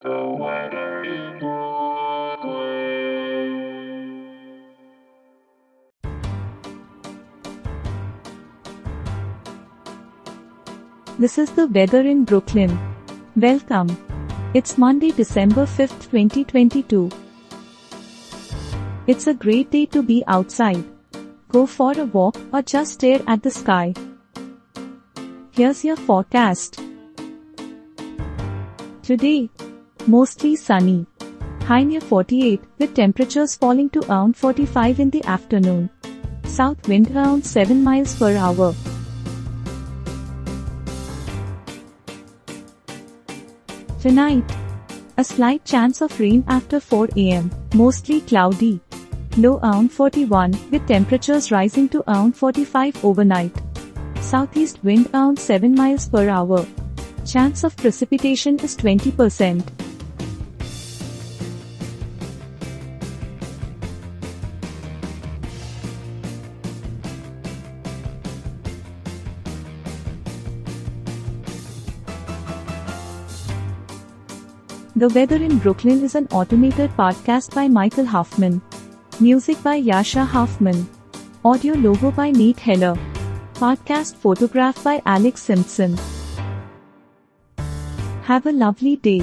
This is the weather in Brooklyn. Welcome. It's Monday, December 5th, 2022. It's a great day to be outside. Go for a walk or just stare at the sky. Here's your forecast. Today, mostly sunny. High near 48 with temperatures falling to around 45 in the afternoon. South wind around 7 miles per hour. Tonight, a slight chance of rain after 4 am, mostly cloudy. Low around 41 with temperatures rising to around 45 overnight. Southeast wind around 7 miles per hour. Chance of precipitation is 20%. The Weather in Brooklyn is an automated podcast by Michael Hoffman. Music by Jascha Hoffman. Audio logo by Nate Heller. Podcast photograph by Alex Simpson. Have a lovely day.